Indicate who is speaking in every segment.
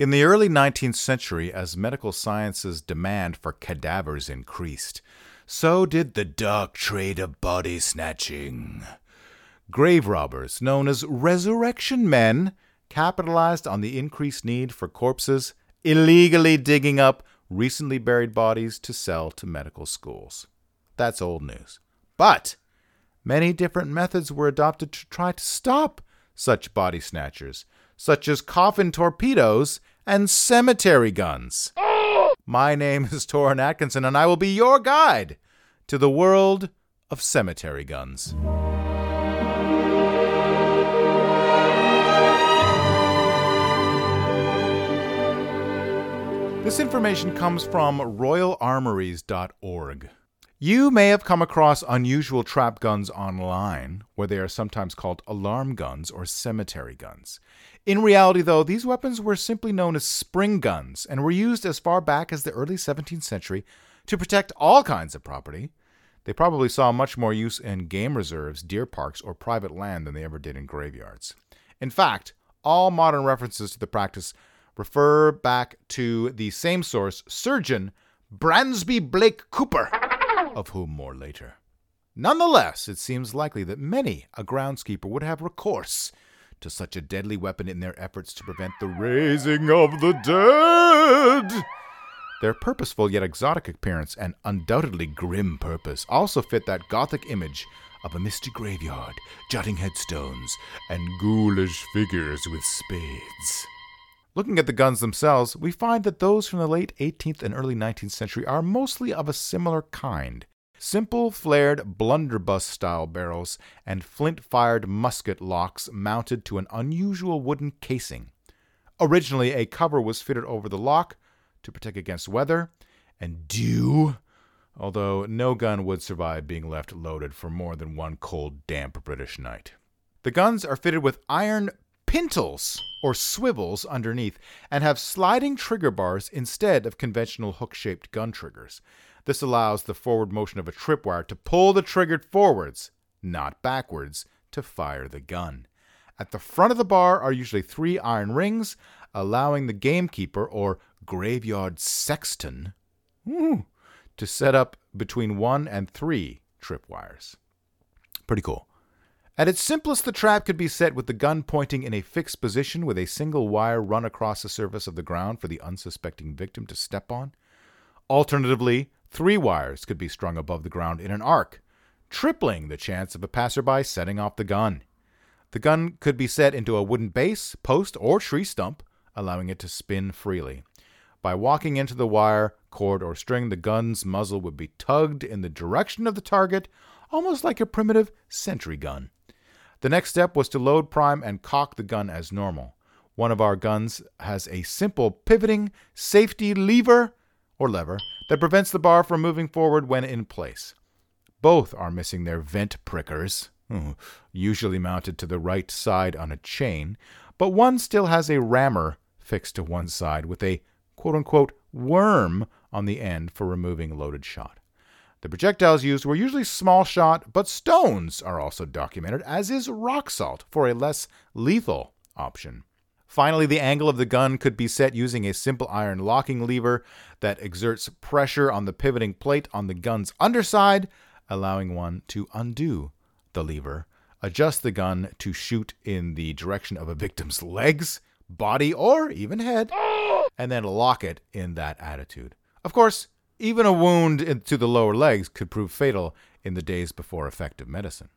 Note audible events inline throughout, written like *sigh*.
Speaker 1: In the early 19th century, as medical science's demand for cadavers increased, so did the dark trade of body snatching. Grave robbers, known as resurrection men, capitalized on the increased need for corpses, illegally digging up recently buried bodies to sell to medical schools. That's old news. But many different methods were adopted to try to stop such body snatchers, such as coffin torpedoes and cemetery guns. My name is Torrin Atkinson, and I will be your guide to the world of cemetery guns. This information comes from royalarmories.org. You may have come across unusual trap guns online, where they are sometimes called alarm guns or cemetery guns. In reality, though, these weapons were simply known as spring guns and were used as far back as the early 17th century to protect all kinds of property. They probably saw much more use in game reserves, deer parks, or private land than they ever did in graveyards. In fact, all modern references to the practice refer back to the same source, surgeon Bransby Blake Cooper, of whom more later. Nonetheless, it seems likely that many a groundskeeper would have recourse to such a deadly weapon in their efforts to prevent the raising of the dead. Their purposeful yet exotic appearance and undoubtedly grim purpose also fit that gothic image of a misty graveyard, jutting headstones, and ghoulish figures with spades. Looking at the guns themselves, we find that those from the late 18th and early 19th century are mostly of a similar kind. Simple flared blunderbuss style barrels and flint fired musket locks mounted to an unusual wooden casing. Originally, a cover was fitted over the lock to protect against weather and dew, although no gun would survive being left loaded for more than one cold, damp British night. The guns are fitted with iron pintles or swivels underneath and have sliding trigger bars instead of conventional hook shaped gun triggers. This allows the forward motion of a tripwire to pull the trigger forwards, not backwards, to fire the gun. At the front of the bar are usually three iron rings, allowing the gamekeeper or graveyard sexton to set up between one and three tripwires. Pretty cool. At its simplest, the trap could be set with the gun pointing in a fixed position with a single wire run across the surface of the ground for the unsuspecting victim to step on. Alternatively, three wires could be strung above the ground in an arc, tripling the chance of a passerby setting off the gun. The gun could be set into a wooden base, post, or tree stump, allowing it to spin freely. By walking into the wire, cord, or string, the gun's muzzle would be tugged in the direction of the target, almost like a primitive sentry gun. The next step was to load, prime, and cock the gun as normal. One of our guns has a simple pivoting safety lever or lever that prevents the bar from moving forward when in place. Both are missing their vent prickers, *laughs* usually mounted to the right side on a chain, but one still has a rammer fixed to one side with a quote unquote worm on the end for removing loaded shot. The projectiles used were usually small shot, but stones are also documented, as is rock salt for a less lethal option. Finally, the angle of the gun could be set using a simple iron locking lever that exerts pressure on the pivoting plate on the gun's underside, allowing one to undo the lever, adjust the gun to shoot in the direction of a victim's legs, body, or even head, and then lock it in that attitude. Of course, even a wound to the lower legs could prove fatal in the days before effective medicine.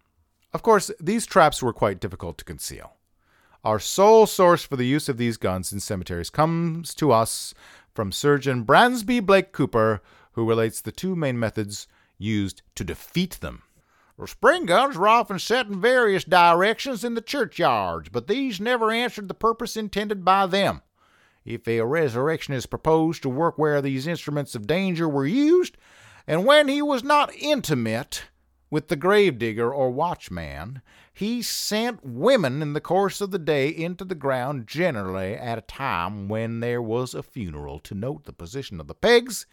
Speaker 1: Of course, these traps were quite difficult to conceal. Our sole source for the use of these guns in cemeteries comes to us from Surgeon Bransby Blake Cooper, who relates the two main methods used to defeat them. The spring guns were often set in various directions in the churchyards, but these never answered the purpose intended by them. If a resurrection is proposed to work where these instruments of danger were used, and when he was not intimate with the gravedigger or watchman, he sent women in the course of the day into the ground, generally at a time when there was a funeral, to note the position of the pegs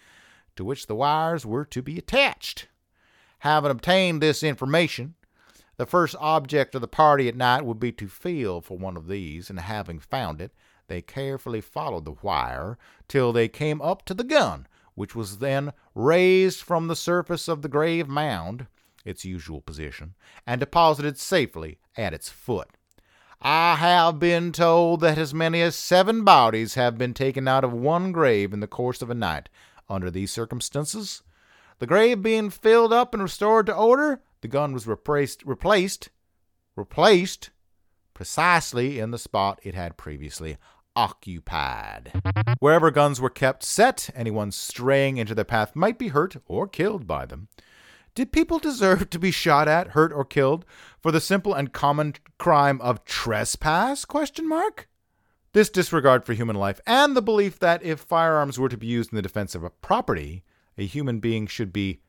Speaker 1: to which the wires were to be attached. Having obtained this information, the first object of the party at night would be to feel for one of these, and having found it, They carefully followed the wire till they came up to the gun, which was then raised from the surface of the grave mound, its usual position, and deposited safely at its foot. I have been told that as many as seven bodies have been taken out of one grave in the course of a night. Under these circumstances, the grave being filled up and restored to order, the gun was replaced, replaced, replaced precisely in the spot it had previously occupied. Wherever guns were kept set, anyone straying into their path might be hurt or killed by them. Did people deserve to be shot at, hurt, or killed for the simple and common crime of trespass? Question mark. This disregard for human life and the belief that if firearms were to be used in the defense of a property, a human being should be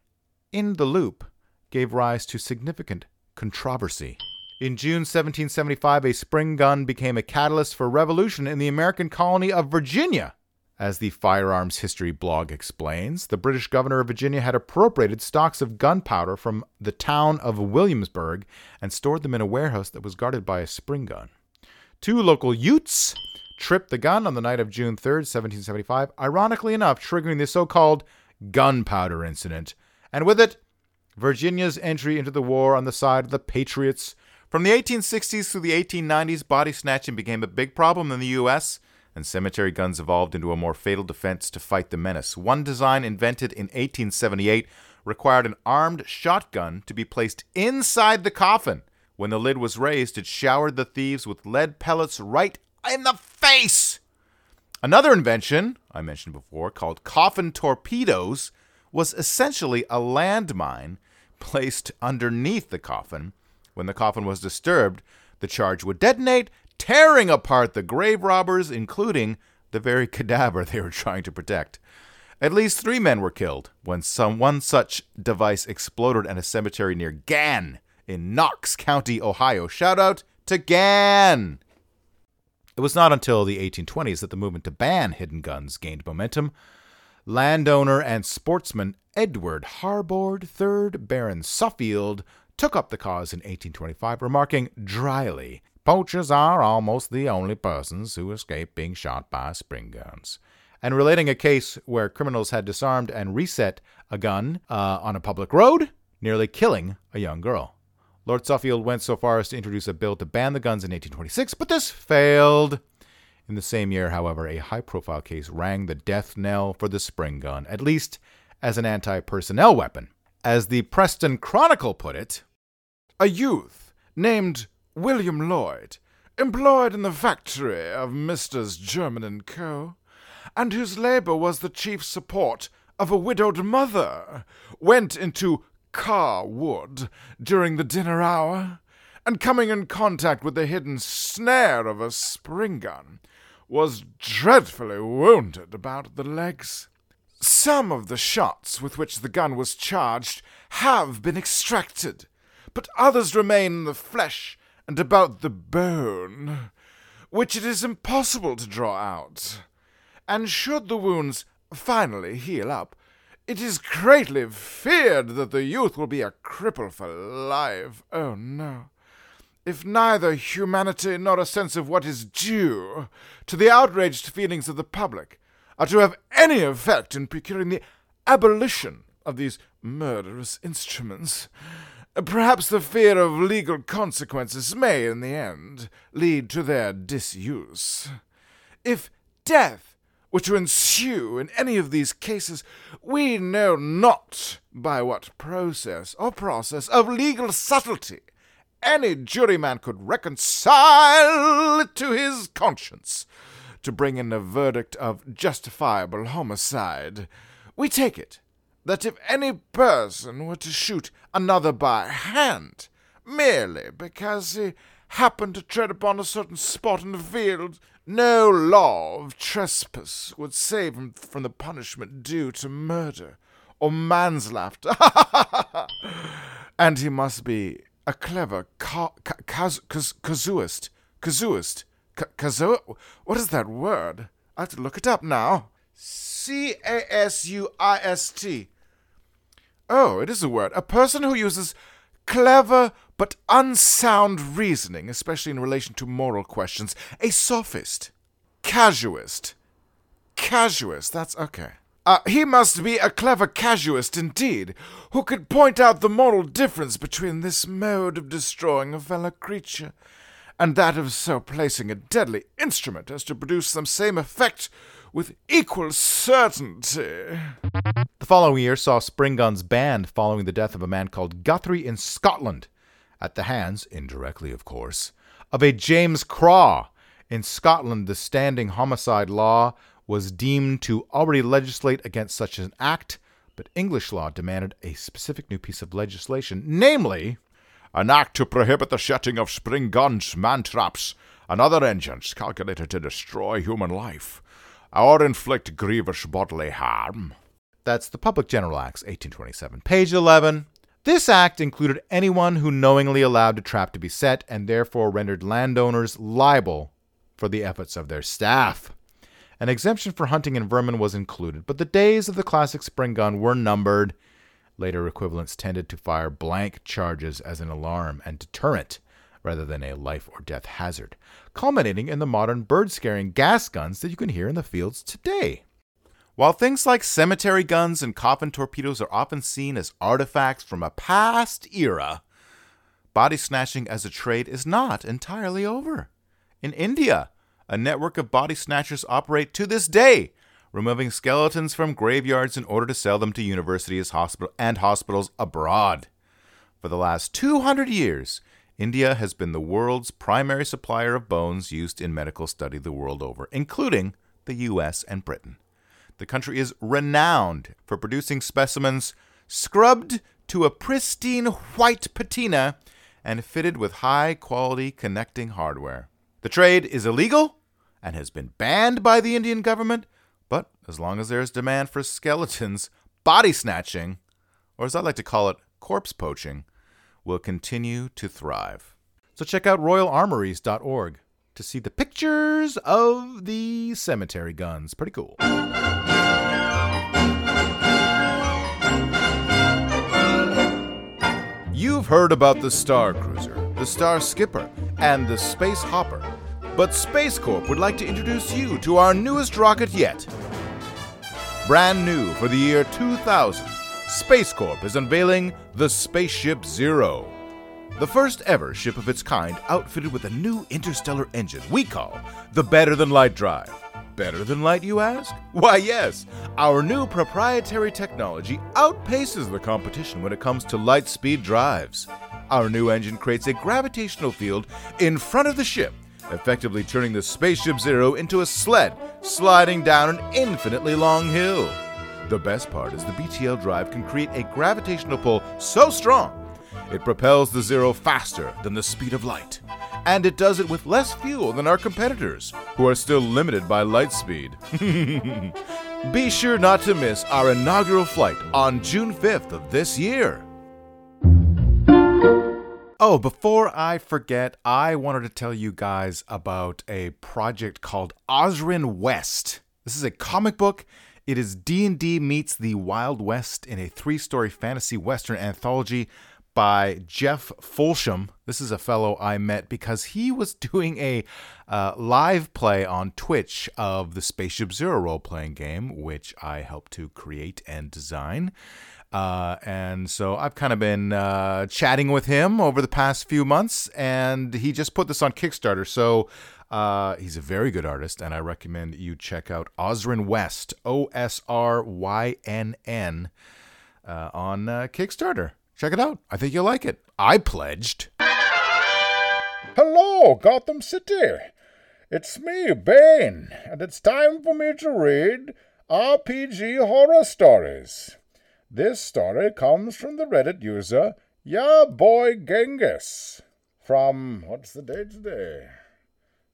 Speaker 1: in the loop gave rise to significant controversy. In June 1775, a spring gun became a catalyst for revolution in the American colony of Virginia. As the Firearms History blog explains, the British governor of Virginia had appropriated stocks of gunpowder from the town of Williamsburg and stored them in a warehouse that was guarded by a spring gun. Two local Utes tripped the gun on the night of June 3, 1775, ironically enough, triggering the so called gunpowder incident, and with it, Virginia's entry into the war on the side of the Patriots. From the 1860s through the 1890s, body snatching became a big problem in the U.S and cemetery guns evolved into a more fatal defense to fight the menace. One design invented in 1878 required an armed shotgun to be placed inside the coffin. When the lid was raised, it showered the thieves with lead pellets right in the face. Another invention, I mentioned before, called coffin torpedoes, was essentially a landmine placed underneath the coffin. When the coffin was disturbed, the charge would detonate tearing apart the grave robbers, including the very *laughs* cadaver they were trying to protect. At least three men were killed when some one such device exploded at a cemetery near Gann in Knox County, Ohio. Shout out to Gann! It was not until the 1820s that the movement to ban hidden guns gained momentum. Landowner and sportsman Edward Harbord, 3rd Baron Suffield, took up the cause in 1825, remarking dryly Poachers are almost the only persons who escape being shot by spring guns. And relating a case where criminals had disarmed and reset a gun uh, on a public road, nearly killing a young girl. Lord Suffield went so far as to introduce a bill to ban the guns in 1826, but this failed. In the same year, however, a high profile case rang the death knell for the spring gun, at least as an anti personnel weapon. As the Preston Chronicle put it, a youth named William Lloyd, employed in the factory of Messrs. German and Co., and whose labour was the chief support of a widowed mother, went into Carr Wood during the dinner hour, and coming in contact with the hidden snare of a spring gun, was dreadfully wounded about the legs. Some of the shots with which the gun was charged have been extracted, but others remain in the flesh and about the bone, which it is impossible to draw out. And should the wounds finally heal up, it is greatly feared that the youth will be a cripple for life. Oh no. If neither humanity nor a sense of what is due to the outraged feelings of the public are to have any effect in procuring the abolition of these murderous instruments, Perhaps the fear of legal consequences may, in the end, lead to their disuse. If death were to ensue in any of these cases, we know not by what process or process of legal subtlety any juryman could reconcile it to his conscience to bring in a verdict of justifiable homicide. We take it that if any person were to shoot another by hand, merely because he happened to tread upon a certain spot in the field, no law of trespass would save him from the punishment due to murder or manslaughter. *laughs* and he must be a clever ca- ca- casuist. Casuist. Ca- what is that word? I have to look it up now. C A S U I S T. Oh, it is a word. A person who uses clever but unsound reasoning, especially in relation to moral questions. A sophist. casuist. Casuist, that's okay. Uh, he must be a clever casuist indeed, who could point out the moral difference between this mode of destroying a fellow creature and that of so placing a deadly instrument as to produce the same effect with equal certainty. The following year saw spring guns banned following the death of a man called Guthrie in Scotland, at the hands, indirectly of course, of a James Craw. In Scotland, the standing homicide law was deemed to already legislate against such an act, but English law demanded a specific new piece of legislation, namely, an act to prohibit the shooting of spring guns, man traps, and other engines calculated to destroy human life or inflict grievous bodily harm. That's the Public General Acts, 1827. Page 11. This act included anyone who knowingly allowed a trap to be set and therefore rendered landowners liable for the efforts of their staff. An exemption for hunting and vermin was included, but the days of the classic spring gun were numbered. Later equivalents tended to fire blank charges as an alarm and deterrent rather than a life or death hazard, culminating in the modern bird scaring gas guns that you can hear in the fields today. While things like cemetery guns and coffin torpedoes are often seen as artifacts from a past era, body snatching as a trade is not entirely over. In India, a network of body snatchers operate to this day, removing skeletons from graveyards in order to sell them to universities hospital and hospitals abroad. For the last 200 years, India has been the world's primary supplier of bones used in medical study the world over, including the US and Britain. The country is renowned for producing specimens scrubbed to a pristine white patina and fitted with high quality connecting hardware. The trade is illegal and has been banned by the Indian government, but as long as there is demand for skeletons, body snatching, or as I like to call it, corpse poaching, will continue to thrive. So check out royalarmories.org to see the pictures of the cemetery guns. Pretty cool. You've heard about the Star Cruiser, the Star Skipper, and the Space Hopper, but Space Corp would like to introduce you to our newest rocket yet. Brand new for the year 2000, Space Corp is unveiling the Spaceship Zero, the first ever ship of its kind outfitted with a new interstellar engine we call the Better Than Light Drive. Better than light, you ask? Why, yes. Our new proprietary technology outpaces the competition when it comes to light speed drives. Our new engine creates a gravitational field in front of the ship, effectively turning the Spaceship Zero into a sled sliding down an infinitely long hill. The best part is the BTL drive can create a gravitational pull so strong it propels the Zero faster than the speed of light and it does it with less fuel than our competitors, who are still limited by light speed. *laughs* Be sure not to miss our inaugural flight on June 5th of this year. Oh, before I forget, I wanted to tell you guys about a project called Osrynn West. This is a comic book. It is D&D meets the Wild West in a three-story fantasy western anthology by Jeff Folsham. This is a fellow I met because he was *laughs* doing a uh, live play on Twitch of the Spaceship Zero role playing game, which I helped to create and design. Uh, and so I've kind of been uh, chatting with him over the past few months, and he just put this on Kickstarter. So uh, he's a very good artist, and I recommend you check out Osrynn West, O S R Y N N, uh, on uh, Kickstarter. Check it out. I think you'll like it. I pledged.
Speaker 2: Hello, Gotham City. It's me, Bane, and it's time for me to read RPG horror stories. This story comes from the Reddit user Ya Boy Genghis from what's the date today?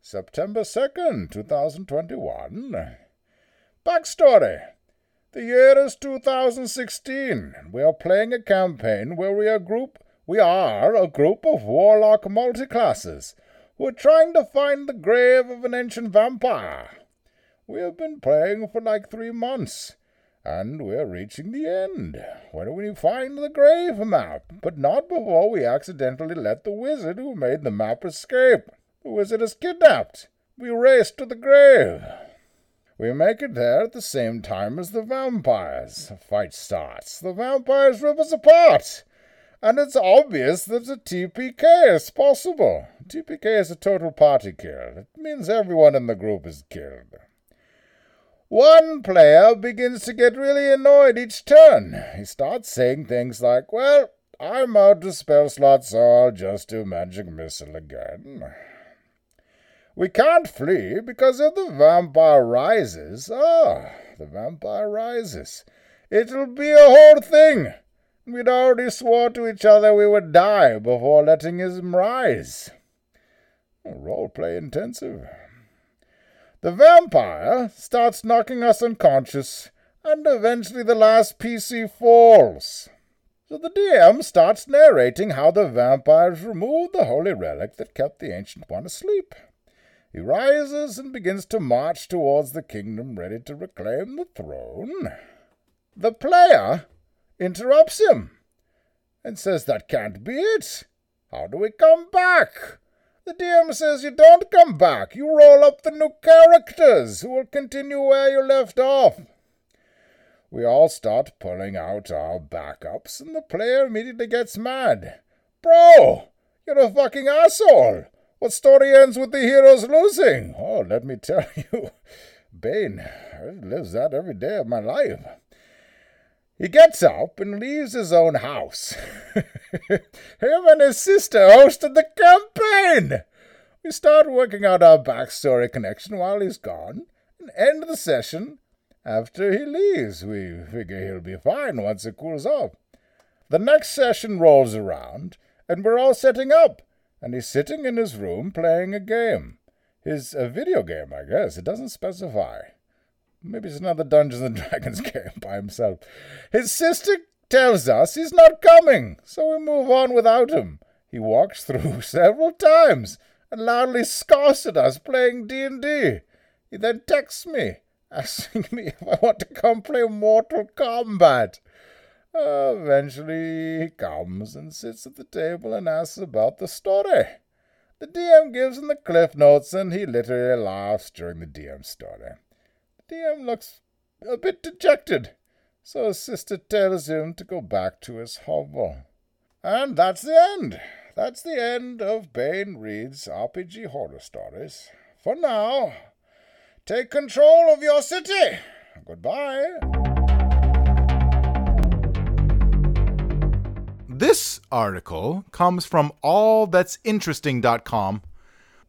Speaker 2: September 2nd, 2021. Backstory the year is 2016, and we are playing a campaign where we are group we are a group of warlock multiclasses who are trying to find the grave of an ancient vampire. We have been playing for like three months, and we are reaching the end. When we find the grave map, but not before we accidentally let the wizard who made the map escape. Wizard is kidnapped,
Speaker 1: We race to the grave. We make it there at the same time as the vampires. A fight starts. The vampires rip us apart. And it's obvious that a TPK is possible. TPK is a total party kill. It means everyone in the group is killed. One player begins to get really annoyed each turn. He starts saying things like, Well, I'm out of spell slots, so I'll just do magic missile again. We can't flee because if the vampire rises, ah, the vampire rises, it'll be a whole thing. We'd already swore to each other we would die before letting him rise. Role play intensive. The vampire starts knocking us unconscious, and eventually the last PC falls. So the DM starts narrating how the vampires removed the holy relic that kept the ancient one asleep. He rises and begins to march towards the kingdom, ready to reclaim the throne. The player interrupts him and says, That can't be it. How do we come back? The DM says you don't come back. You roll up the new characters who will continue where you left off. We all start pulling out our backups, and the player immediately gets mad. Bro, you're a fucking asshole. What story ends with the heroes losing? Oh, let me tell *laughs* you, Bane lives that every day of my life. He gets up and leaves his own house. *laughs* Him and his sister hosted the campaign. We start working out our backstory connection while he's gone, and end the session after he leaves. We figure he'll be fine once it cools off. The next session rolls around, and we're all setting up and he's sitting in his room playing a game. His a video game, I guess. It doesn't specify. Maybe it's another Dungeons and *laughs* Dragons game by himself. His sister tells us he's not coming, so we move on without him. He walks through *laughs* several times and loudly scoffs at us playing D&D. He then texts me, asking me if I want to come play Mortal Kombat. Eventually, he comes and sits at the table and asks about the story. The DM gives him the cliff notes, and he literally laughs during the DM story. The DM looks a bit dejected, so his sister tells him to go back to his hovel. And that's the end. That's the end of Bane Reads RPG Horror Stories. For now, take control of your city. Goodbye.
Speaker 3: This article comes from allthat'sinteresting.com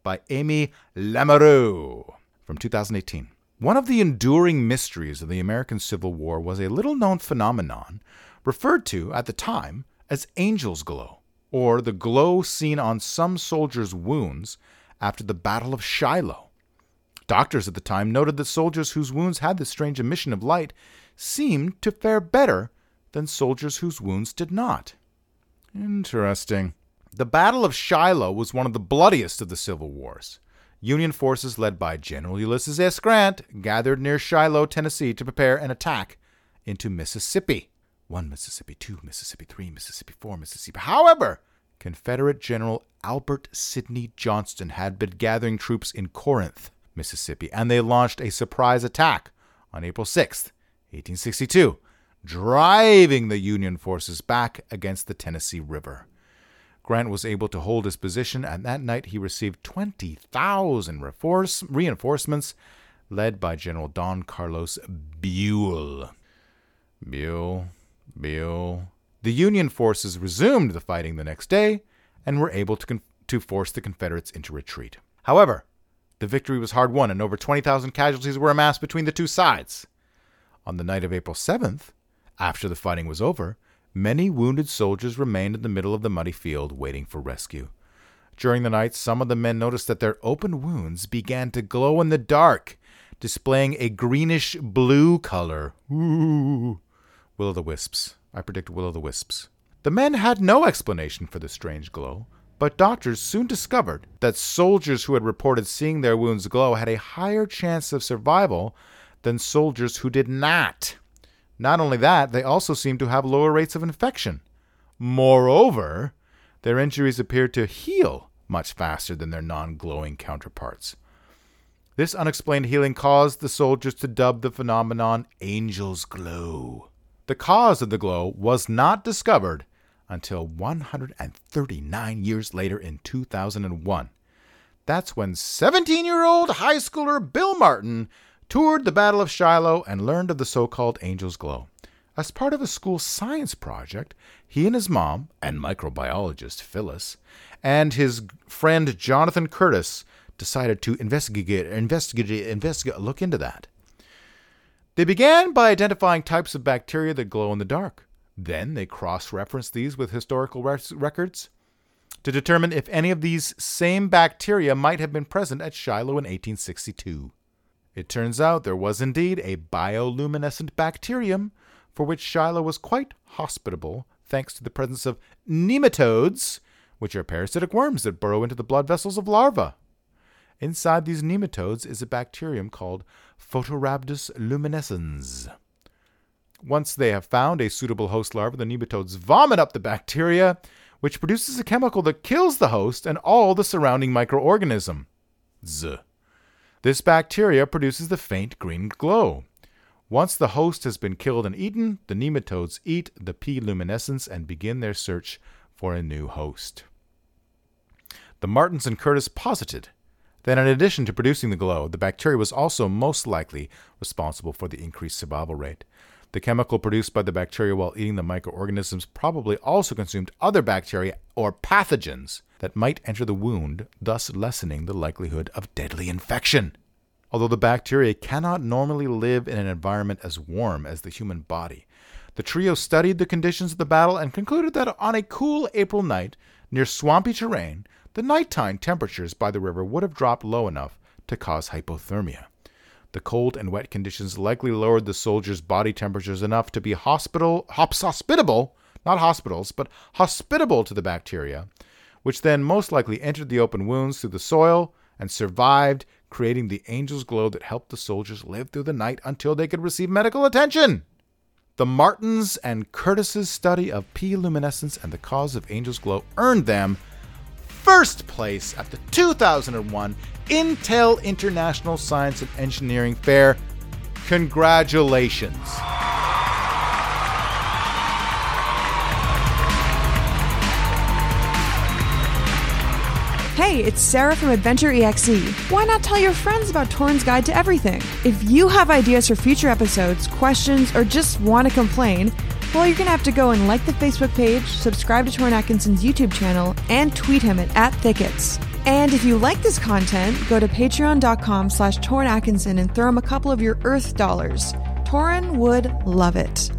Speaker 3: by Amy Lamoureux from 2018. One of the enduring mysteries of the American Civil War was a little known phenomenon referred to at the time as angel's glow, or the glow seen on some soldiers' wounds after the Battle of Shiloh. Doctors at the time noted that soldiers whose wounds had this strange emission of light seemed to fare better than soldiers whose wounds did not. Interesting. The Battle of Shiloh was one of the bloodiest of the Civil Wars. Union forces led by General Ulysses S. Grant gathered near Shiloh, Tennessee to prepare an attack into Mississippi. 1 Mississippi, 2 Mississippi, 3 Mississippi, 4 Mississippi. However, Confederate General Albert Sidney Johnston had been gathering troops in Corinth, Mississippi, and they launched a surprise attack on April 6, 1862, driving the Union forces back against the Tennessee River. Grant was able to hold his position, and that night he received 20,000 reinforcements led by General Don Carlos Buell. Buell, Buell. The Union forces resumed the fighting the next day and were able to, con- to force the Confederates into retreat. However, the victory was hard won, and over 20,000 casualties were amassed between the two sides. On the night of April 7th, after the fighting was over, many wounded soldiers remained in the middle of the muddy field waiting for rescue. During the night, some of the men noticed that their open wounds began to glow in the dark, displaying a greenish blue color. Ooh. Will o' the wisps. I predict will o' the wisps. The men had no explanation for the strange glow, but doctors soon discovered that soldiers who had reported seeing their wounds glow had a higher chance of survival than soldiers who did not. Not only that, they also seem to have lower rates of infection. Moreover, their injuries appear to heal much faster than their non glowing counterparts.
Speaker 1: This unexplained healing caused the soldiers to dub the phenomenon Angel's Glow. The cause of the glow was not discovered until 139 years later in 2001. That's when 17 year old high schooler Bill Martin toured the Battle of Shiloh and learned of the so called Angel's Glow. As part of a school science project, he and his mom, and microbiologist Phyllis, and his friend Jonathan Curtis decided to investigate, investigate, investigate, look into that. They began by identifying types of bacteria that glow in the dark. Then they cross referenced these with historical records to determine if any of these same bacteria might have been present at Shiloh in 1862. It turns out there was indeed a bioluminescent bacterium for which Shiloh was quite hospitable thanks to the presence of nematodes, which are parasitic worms that burrow into the blood vessels of larvae. Inside these nematodes is a bacterium called Photorhabdus luminescens. Once they have found a suitable host larva, the nematodes vomit up the bacteria, which produces a chemical that kills the host and all the surrounding microorganism. This bacteria produces the faint green glow. Once the host has been killed and eaten, the nematodes eat the P luminescens and begin their search for a new host. The Martins and Curtis posited that in addition to producing the glow, the bacteria was also most likely responsible for the increased survival rate. The chemical produced by the bacteria while eating the microorganisms probably also consumed other bacteria or pathogens that might enter the wound, thus lessening the likelihood of deadly infection. Although the bacteria cannot normally live in an environment as warm as the human body, the trio studied the conditions of the battle and concluded that on a cool April night near swampy terrain, the nighttime temperatures by the river would have dropped low enough to cause hypothermia. The cold and wet conditions likely lowered the soldiers' body temperatures enough to be hospital, hospitable, not hospitals, but hospitable to the bacteria, which then most likely entered the open wounds through the soil and survived, creating the angel's glow that helped the soldiers live through the night until they could receive medical attention. The Martins and Curtis's study of P luminescens and the cause of angel's glow earned them first place at the 2001 Intel International Science and Engineering Fair. Congratulations.
Speaker 4: Hey, it's Sarah from Adventure EXE. Why not tell your friends about Torrin's Guide to Everything? If you have ideas for future episodes, questions, or just want to complain, well, you're going to have to go and like the Facebook page, subscribe to Torrin Atkinson's YouTube channel, and tweet him at, at Thickets. And if you like this content, go to patreon.com slash Torrin Atkinson and throw him a couple of your Earth dollars. Torrin would love it.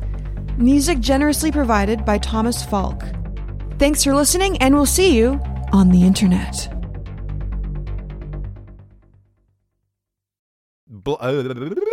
Speaker 4: Music generously provided by Thomas Falk. Thanks for listening, and we'll see you on the internet. *laughs*